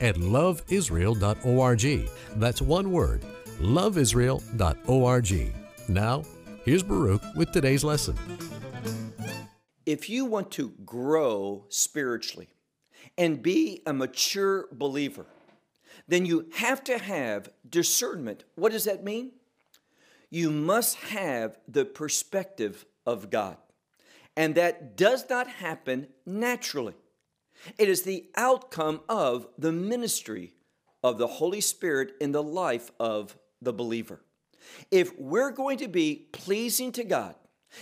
at loveisrael.org. That's one word, loveisrael.org. Now, here's Baruch with today's lesson. If you want to grow spiritually and be a mature believer, then you have to have discernment. What does that mean? You must have the perspective of God. And that does not happen naturally. It is the outcome of the ministry of the Holy Spirit in the life of the believer. If we're going to be pleasing to God,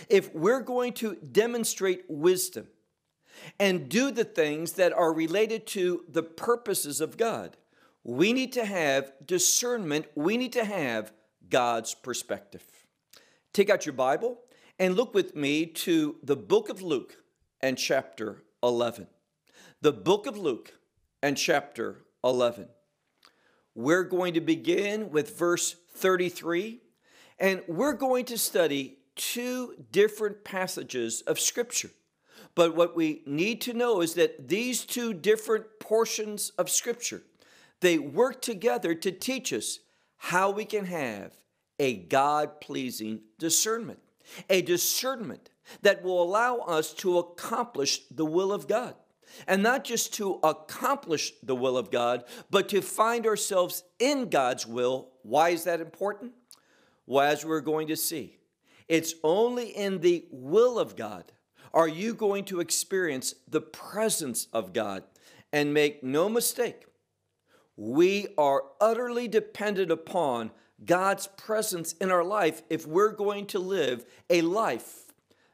if we're going to demonstrate wisdom and do the things that are related to the purposes of God, we need to have discernment. We need to have God's perspective. Take out your Bible and look with me to the book of Luke and chapter 11. The book of Luke and chapter 11. We're going to begin with verse 33, and we're going to study two different passages of Scripture. But what we need to know is that these two different portions of Scripture, they work together to teach us how we can have a God pleasing discernment, a discernment that will allow us to accomplish the will of God. And not just to accomplish the will of God, but to find ourselves in God's will. Why is that important? Well, as we're going to see, it's only in the will of God are you going to experience the presence of God. And make no mistake, we are utterly dependent upon God's presence in our life if we're going to live a life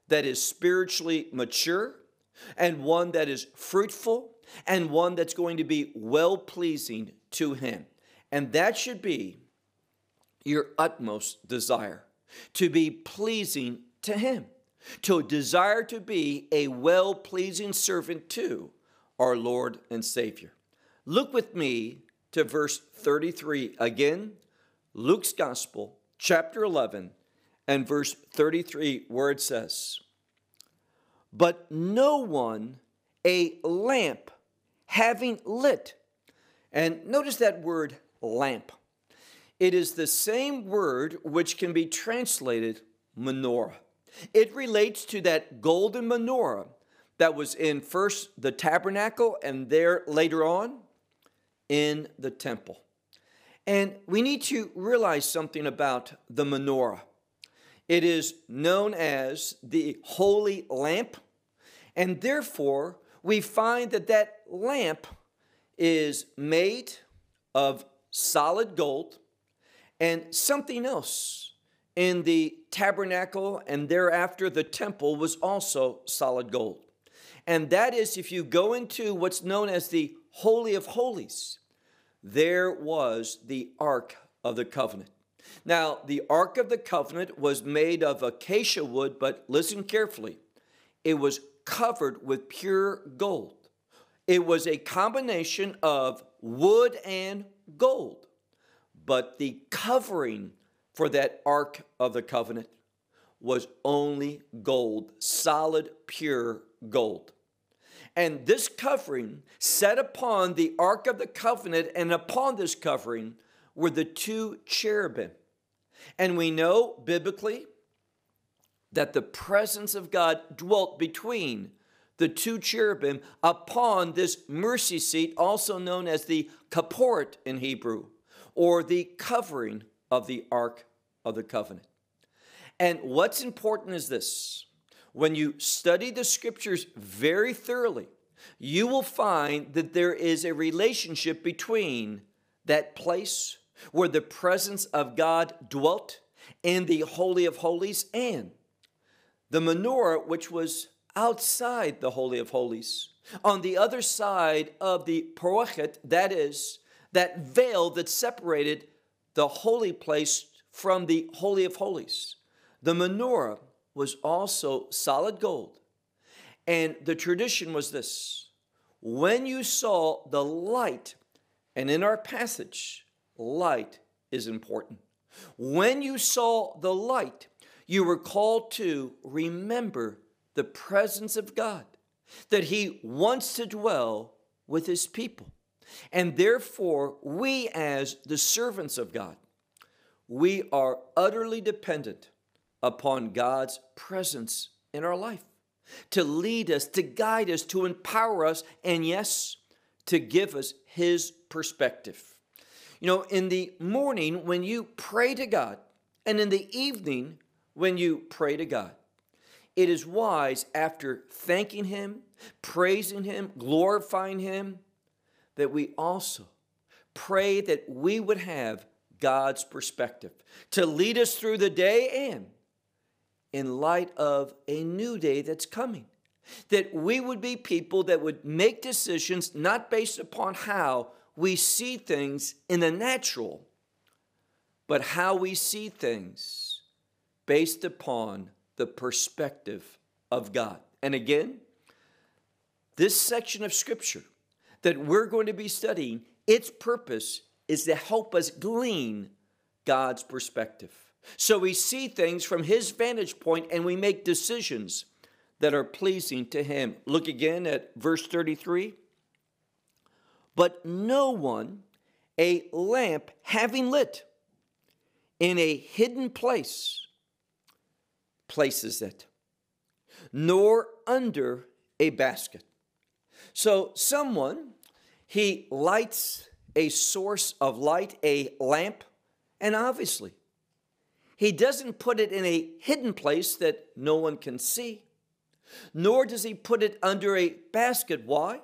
that is spiritually mature and one that is fruitful and one that's going to be well pleasing to Him. And that should be your utmost desire to be pleasing to Him, to desire to be a well pleasing servant to our Lord and Savior. Look with me to verse 33 again, Luke's Gospel, chapter 11, and verse 33, where it says, But no one a lamp having lit. And notice that word lamp. It is the same word which can be translated menorah. It relates to that golden menorah that was in first the tabernacle and there later on in the temple. And we need to realize something about the menorah. It is known as the holy lamp, and therefore we find that that lamp is made of solid gold and something else in the tabernacle and thereafter the temple was also solid gold. And that is if you go into what's known as the Holy of Holies, there was the Ark of the Covenant. Now, the Ark of the Covenant was made of acacia wood, but listen carefully. It was covered with pure gold. It was a combination of wood and gold but the covering for that Ark of the Covenant was only gold, solid, pure gold. And this covering set upon the Ark of the Covenant, and upon this covering were the two cherubim. And we know biblically that the presence of God dwelt between the two cherubim upon this mercy seat, also known as the kaporet in Hebrew or the covering of the Ark of the Covenant. And what's important is this when you study the scriptures very thoroughly, you will find that there is a relationship between that place where the presence of God dwelt in the Holy of Holies and the menorah, which was outside the Holy of Holies, on the other side of the porochet, that is, that veil that separated the holy place from the Holy of Holies. The menorah was also solid gold. And the tradition was this when you saw the light, and in our passage, light is important. When you saw the light, you were called to remember the presence of God, that He wants to dwell with His people. And therefore, we as the servants of God, we are utterly dependent upon God's presence in our life to lead us, to guide us, to empower us, and yes, to give us His perspective. You know, in the morning when you pray to God, and in the evening when you pray to God, it is wise after thanking Him, praising Him, glorifying Him, that we also pray that we would have God's perspective to lead us through the day and in light of a new day that's coming. That we would be people that would make decisions not based upon how we see things in the natural, but how we see things based upon the perspective of God. And again, this section of Scripture that we're going to be studying, its purpose is to help us glean God's perspective. So we see things from His vantage point and we make decisions that are pleasing to Him. Look again at verse 33. But no one a lamp having lit in a hidden place places it, nor under a basket. So someone, he lights a source of light, a lamp, and obviously he doesn't put it in a hidden place that no one can see, nor does he put it under a basket. Why?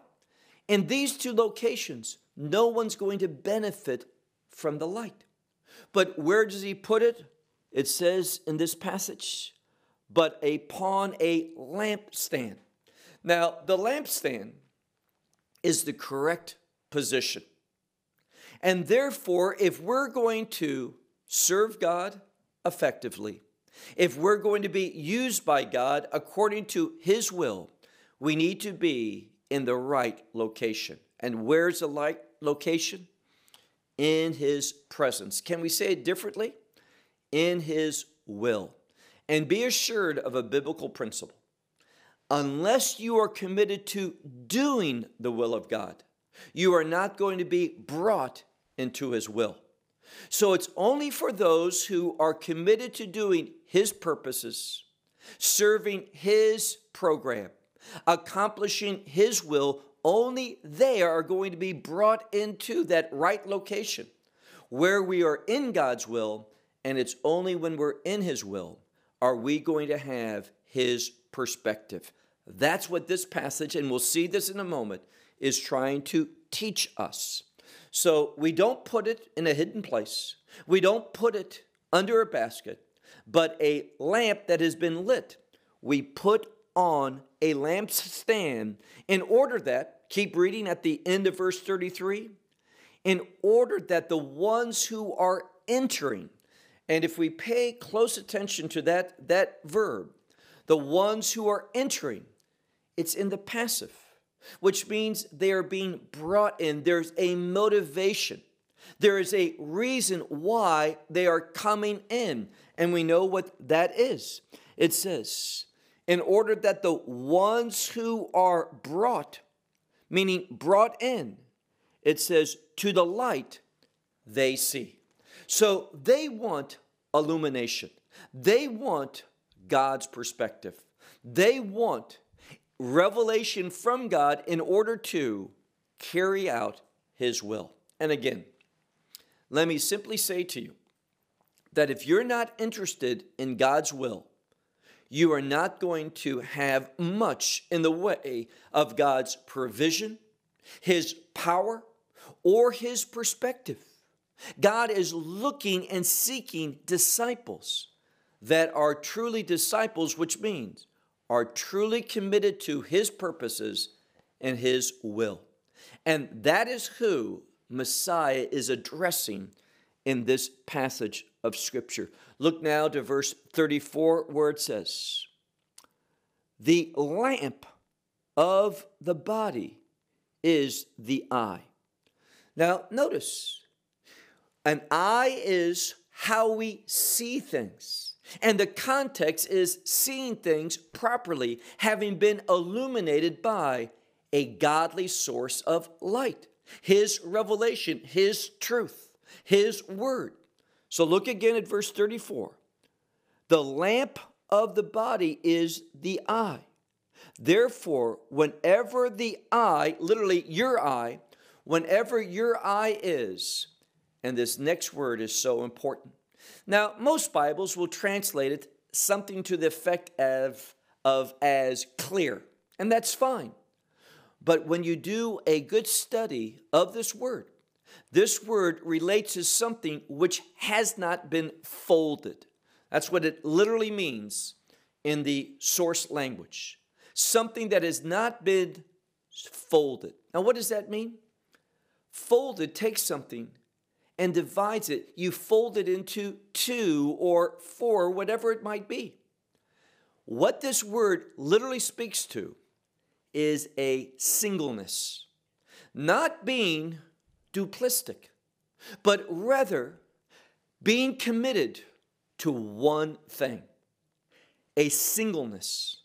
In these two locations, no one's going to benefit from the light. But where does he put it? It says in this passage, but upon a lampstand. Now, the lampstand is the correct position. And therefore, if we're going to serve God effectively. If we're going to be used by God according to His will, we need to be in the right location. And where's the right location? In His presence. Can we say it differently? In His will. And be assured of a biblical principle. Unless you are committed to doing the will of God, you are not going to be brought into His will. So it's only for those who are committed to doing His purposes, serving His program, accomplishing His will, only they are going to be brought into that right location where we are in God's will, and it's only when we're in His will are we going to have His perspective. That's what this passage, and we'll see this in a moment, is trying to teach us. So we don't put it in a hidden place, we don't put it under a basket, but a lamp that has been lit, we put on a lampstand in order that, keep reading at the end of verse 33, in order that the ones who are entering, and if we pay close attention to that, that verb, the ones who are entering, it's in the passive which means they are being brought in. There's a motivation, there is a reason why they are coming in. And we know what that is. It says, in order that the ones who are brought, meaning brought in, it says, to the light they see. So they want illumination. They want God's perspective. They want revelation from God in order to carry out His will. And again, let me simply say to you that if you're not interested in God's will, you are not going to have much in the way of God's provision, His power, or His perspective. God is looking and seeking disciples that are truly disciples, which means are truly committed to His purposes and His will. And that is who Messiah is addressing in this passage of Scripture. Look now to verse 34, where it says, The lamp of the body is the eye. Now, notice, an eye is how we see things. And the context is seeing things properly, having been illuminated by a godly source of light, His revelation, His truth, His word. So look again at verse 34. The lamp of the body is the eye. Therefore, whenever the eye, literally your eye, whenever your eye is, and this next word is so important. Now, most Bibles will translate it something to the effect of, of as clear, and that's fine. But when you do a good study of this word, this word relates to something which has not been folded. That's what it literally means in the source language. Something that has not been folded. Now, what does that mean? Folded takes something and divides it. You fold it into two or four, whatever it might be. What this word literally speaks to is a singleness, not being duplistic, but rather being committed to one thing a singleness.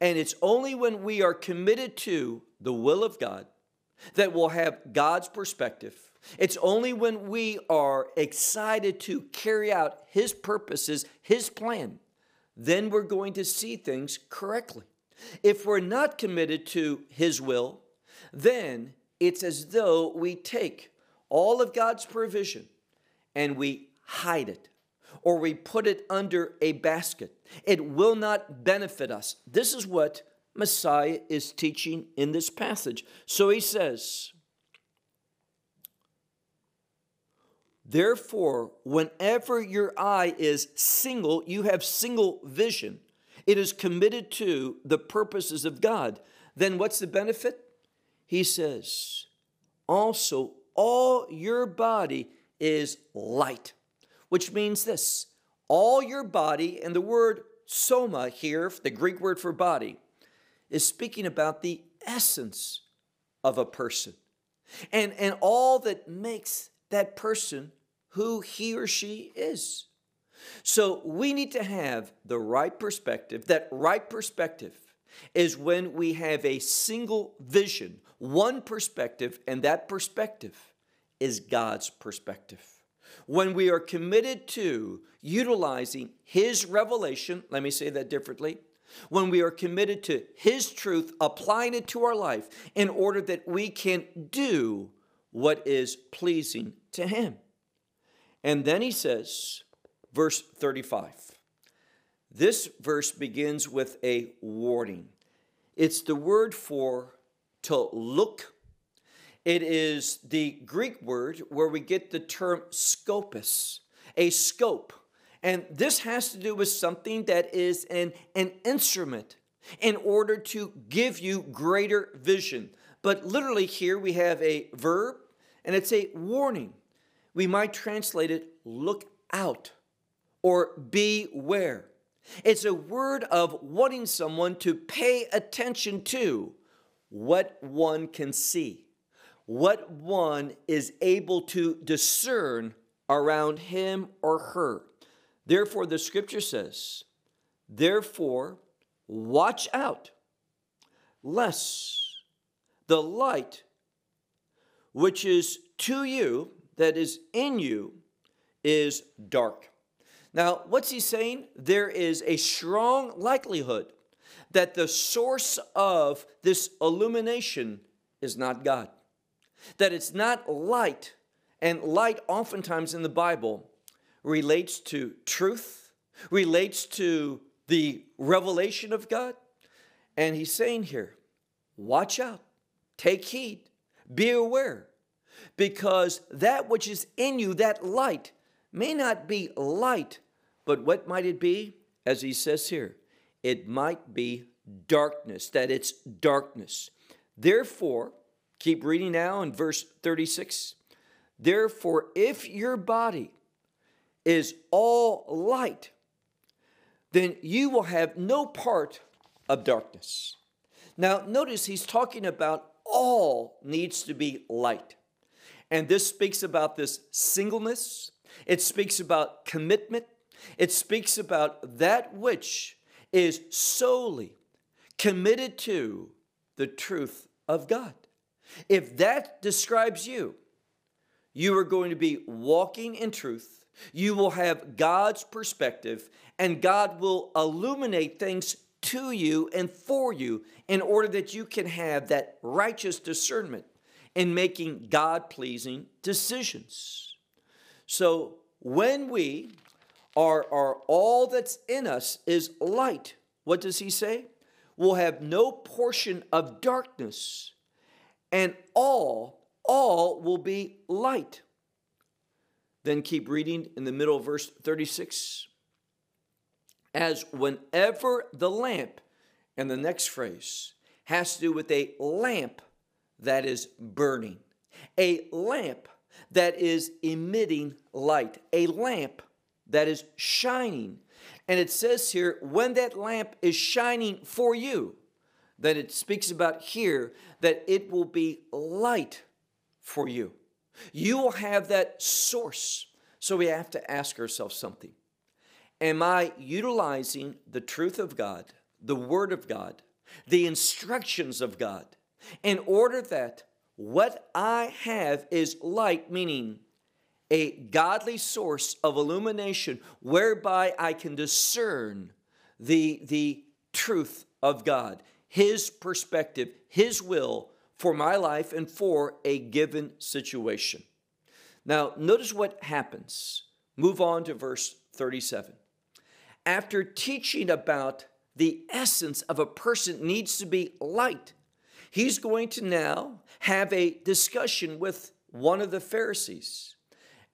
And it's only when we are committed to the will of God that we'll have God's perspective. It's only when we are excited to carry out His purposes, His plan, then we're going to see things correctly. If we're not committed to His will, then it's as though we take all of God's provision and we hide it or we put it under a basket. It will not benefit us. This is what Messiah is teaching in this passage. So he says, Therefore, whenever your eye is single, you have single vision it is committed to the purposes of God, then what's the benefit? He says, also, all your body is light, which means this all your body, and the word soma here, the Greek word for body, is speaking about the essence of a person and, and all that makes that person who he or she is. So we need to have the right perspective. That right perspective is when we have a single vision, one perspective, and that perspective is God's perspective. When we are committed to utilizing His revelation, let me say that differently. When we are committed to His truth, applying it to our life in order that we can do what is pleasing to Him. And then He says, verse 35. This verse begins with a warning. It's the word for to look. It is the Greek word where we get the term scopus, a scope. And this has to do with something that is an, an instrument in order to give you greater vision. But literally, here we have a verb and it's a warning. We might translate it look out or beware. It's a word of wanting someone to pay attention to what one can see, what one is able to discern around him or her. Therefore, the scripture says, Therefore, watch out, lest the light which is to you, that is in you, is dark. Now, what's he saying? There is a strong likelihood that the source of this illumination is not God, that it's not light. And light, oftentimes in the Bible, relates to truth, relates to the revelation of God. And he's saying here, watch out, take heed, be aware, because that which is in you, that light, may not be light but what might it be? As he says here, it might be darkness, that it's darkness. Therefore, keep reading now in verse 36. Therefore, if your body is all light, then you will have no part of darkness. Now, notice he's talking about all needs to be light. And this speaks about this singleness, it speaks about commitment, it speaks about that which is solely committed to the truth of God. If that describes you, you are going to be walking in truth. You will have God's perspective, and God will illuminate things to you and for you in order that you can have that righteous discernment in making God pleasing decisions. So when we are, are all that's in us is light, what does he say? We'll have no portion of darkness, and all, all will be light. Then keep reading in the middle of verse 36 as whenever the lamp, and the next phrase has to do with a lamp that is burning, a lamp that is emitting light, a lamp that is shining. And it says here, when that lamp is shining for you, that it speaks about here that it will be light for you. You will have that source. So we have to ask ourselves something Am I utilizing the truth of God, the Word of God, the instructions of God, in order that what I have is light, meaning a godly source of illumination whereby I can discern the, the truth of God, His perspective, His will for my life and for a given situation. Now, notice what happens. Move on to verse 37 after teaching about the essence of a person needs to be light, he's going to now have a discussion with one of the Pharisees.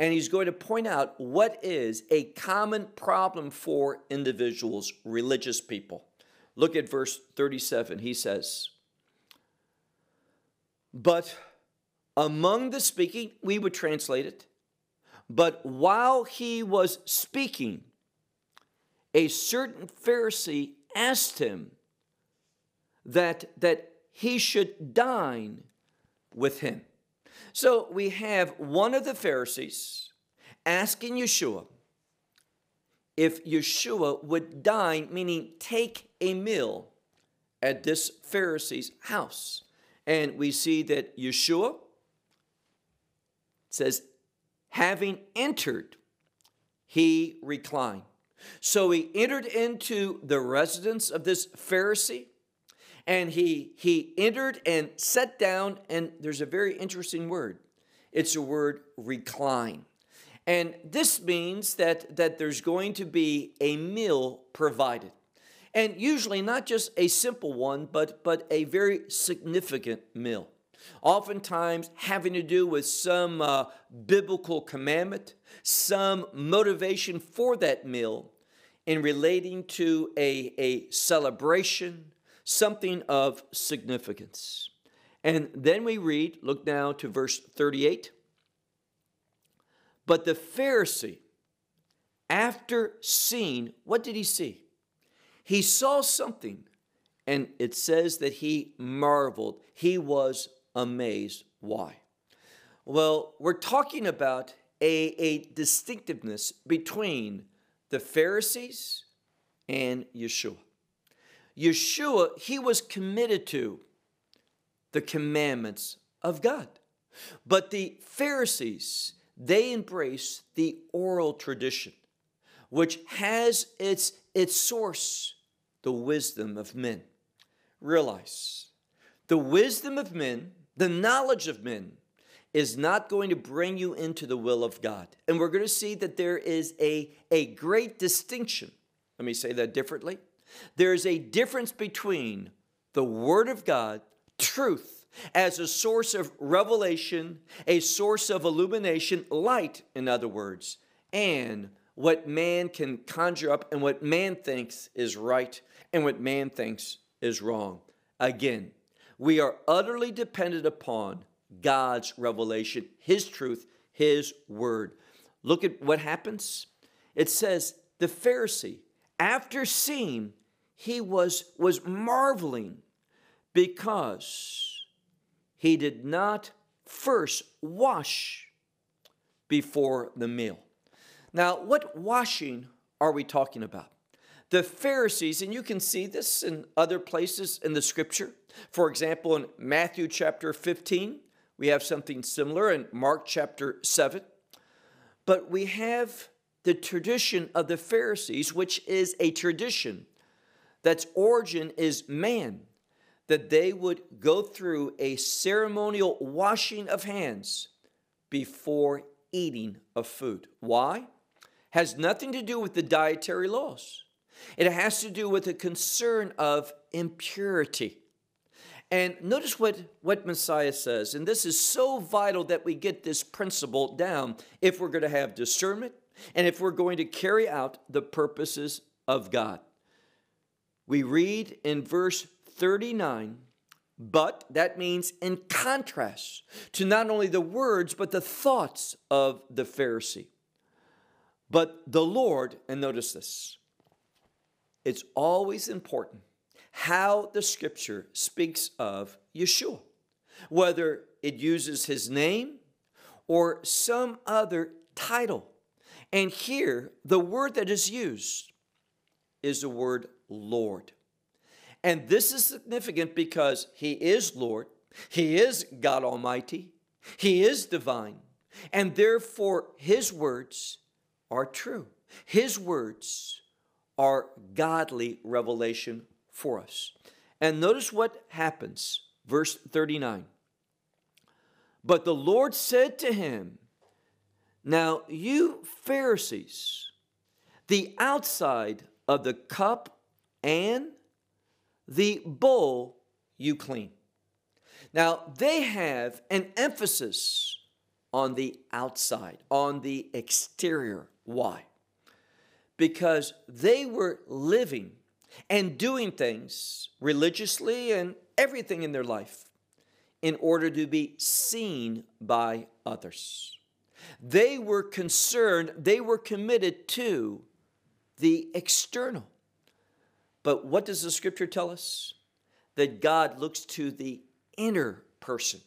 And he's going to point out what is a common problem for individuals, religious people. Look at verse 37. He says, But among the speaking, we would translate it, but while he was speaking, a certain Pharisee asked him that, that he should dine with him. So we have one of the Pharisees asking Yeshua if Yeshua would dine, meaning take a meal at this Pharisee's house. And we see that Yeshua says, having entered, he reclined. So he entered into the residence of this Pharisee and he he entered and sat down and there's a very interesting word. It's a word recline. And this means that that there's going to be a meal provided. And usually not just a simple one, but but a very significant meal oftentimes having to do with some uh, biblical commandment, some motivation for that meal in relating to a, a celebration, something of significance. And then we read, look now to verse 38. But the Pharisee, after seeing, what did he see? He saw something, and it says that he marveled. He was amazed. Why? Well, we're talking about a, a distinctiveness between the Pharisees and Yeshua. Yeshua, he was committed to the commandments of God. But the Pharisees, they embrace the oral tradition, which has its, its source, the wisdom of men. Realize the wisdom of men, the knowledge of men, is not going to bring you into the will of God. And we're going to see that there is a, a great distinction. Let me say that differently. There is a difference between the Word of God, truth, as a source of revelation, a source of illumination, light, in other words, and what man can conjure up and what man thinks is right and what man thinks is wrong. Again, we are utterly dependent upon God's revelation, His truth, his word. Look at what happens. It says, the Pharisee, after seeing, he was, was marveling because he did not first wash before the meal. Now, what washing are we talking about? The Pharisees, and you can see this in other places in the scripture. For example, in Matthew chapter 15, we have something similar in Mark chapter 7. But we have the tradition of the Pharisees, which is a tradition that's origin is man, that they would go through a ceremonial washing of hands before eating of food. Why? Has nothing to do with the dietary laws. It has to do with a concern of impurity. And notice what, what Messiah says, and this is so vital that we get this principle down if we're going to have discernment and if we're going to carry out the purposes of God. We read in verse 39, but that means in contrast to not only the words, but the thoughts of the Pharisee. But the Lord, and notice this, it's always important how the scripture speaks of Yeshua, whether it uses his name or some other title. And here, the word that is used is the word Lord. And this is significant because he is Lord, he is God Almighty, he is divine, and therefore his words are true. His words are godly revelation for us. And notice what happens. Verse 39. But the Lord said to him, Now you Pharisees, the outside of the cup and the bowl you clean. Now they have an emphasis on the outside, on the exterior. Why? Because they were living and doing things religiously and everything in their life in order to be seen by others. They were concerned, they were committed to the external. But what does the scripture tell us? That God looks to the inner person,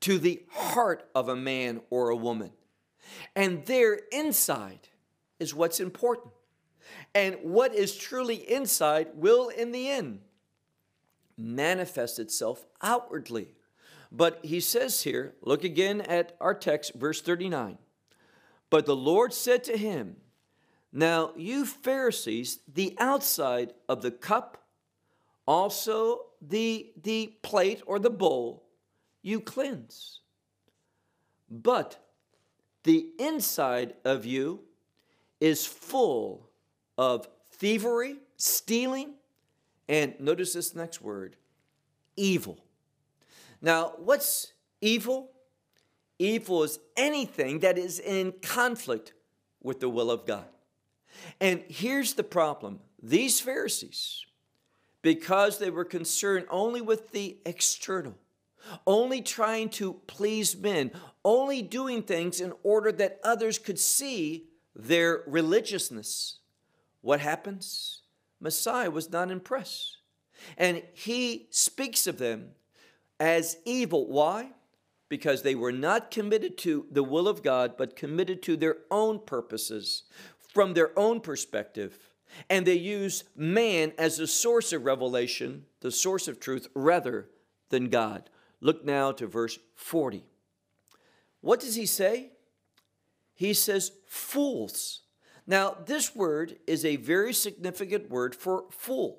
to the heart of a man or a woman. And their inside is what's important. And what is truly inside will, in the end, manifest itself outwardly. But he says here, look again at our text, verse 39. But the Lord said to him, Now you Pharisees, the outside of the cup, also the, the plate or the bowl, you cleanse. But the inside of you is full of thievery, stealing, and notice this next word evil. Now, what's evil? Evil is anything that is in conflict with the will of God. And here's the problem these Pharisees, because they were concerned only with the external, only trying to please men, only doing things in order that others could see their religiousness, what happens? Messiah was not impressed. And he speaks of them as evil. Why? Because they were not committed to the will of God, but committed to their own purposes from their own perspective. And they use man as the source of revelation, the source of truth, rather than God. Look now to verse 40. What does he say? He says, Fools now, this word is a very significant word for fool.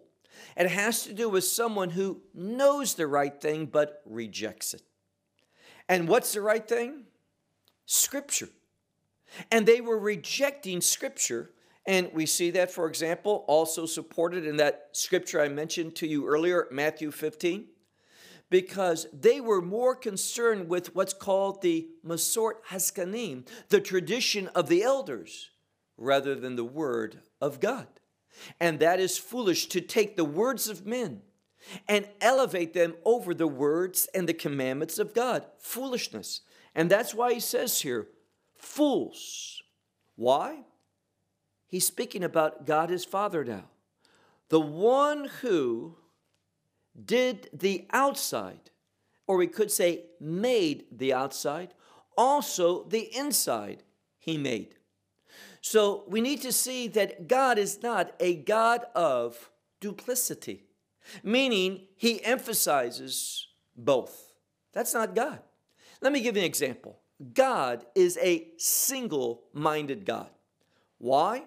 It has to do with someone who knows the right thing but rejects it. And what's the right thing? Scripture. And they were rejecting Scripture. And we see that, for example, also supported in that scripture I mentioned to you earlier, Matthew 15, because they were more concerned with what's called the Masoret HaZkenim, the tradition of the elders rather than the word of God. And that is foolish to take the words of men and elevate them over the words and the commandments of God. Foolishness. And that's why he says here, fools. Why? He's speaking about God his Father now. The one who did the outside, or we could say made the outside, also the inside he made. So we need to see that God is not a God of duplicity, meaning he emphasizes both. That's not God. Let me give you an example. God is a single minded God. Why?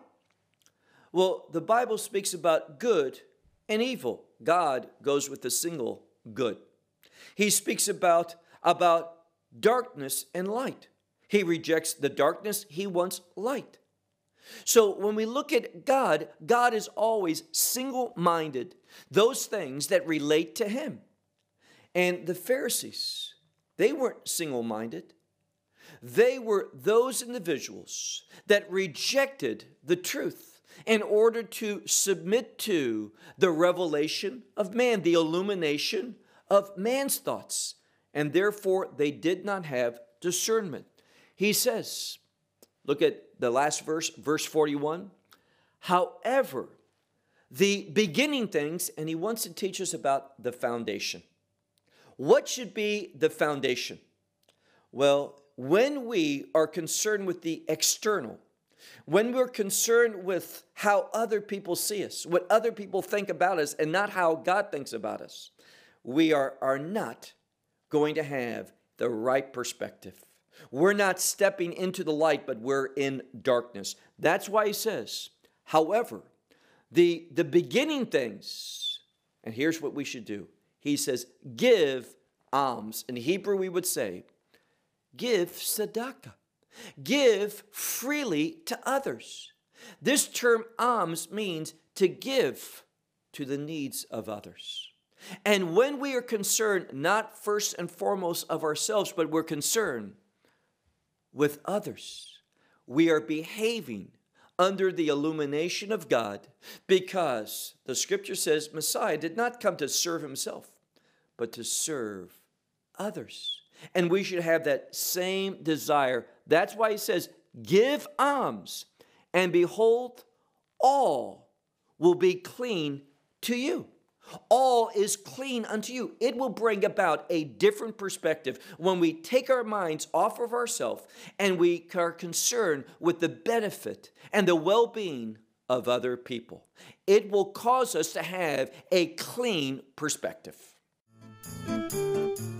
Well, the Bible speaks about good and evil. God goes with the single good. He speaks about, about darkness and light. He rejects the darkness, he wants light. So when we look at God, God is always single minded, those things that relate to him. And the Pharisees, they weren't single minded. They were those individuals that rejected the truth in order to submit to the revelation of man, the illumination of man's thoughts. And therefore, they did not have discernment. He says, look at the last verse, verse 41. However, the beginning things, and he wants to teach us about the foundation. What should be the foundation? Well, when we are concerned with the external, when we're concerned with how other people see us, what other people think about us, and not how God thinks about us, we are, are not going to have the right perspective. We're not stepping into the light, but we're in darkness. That's why he says, however, the, the beginning things, and here's what we should do. He says, give alms. In Hebrew, we would say, give tzedakah. Give freely to others. This term alms means to give to the needs of others. And when we are concerned, not first and foremost of ourselves, but we're concerned with others. We are behaving under the illumination of God because the scripture says Messiah did not come to serve himself, but to serve others. And we should have that same desire. That's why he says, Give alms, and behold, all will be clean to you all is clean unto you. It will bring about a different perspective when we take our minds off of ourselves and we are concerned with the benefit and the well being of other people. It will cause us to have a clean perspective.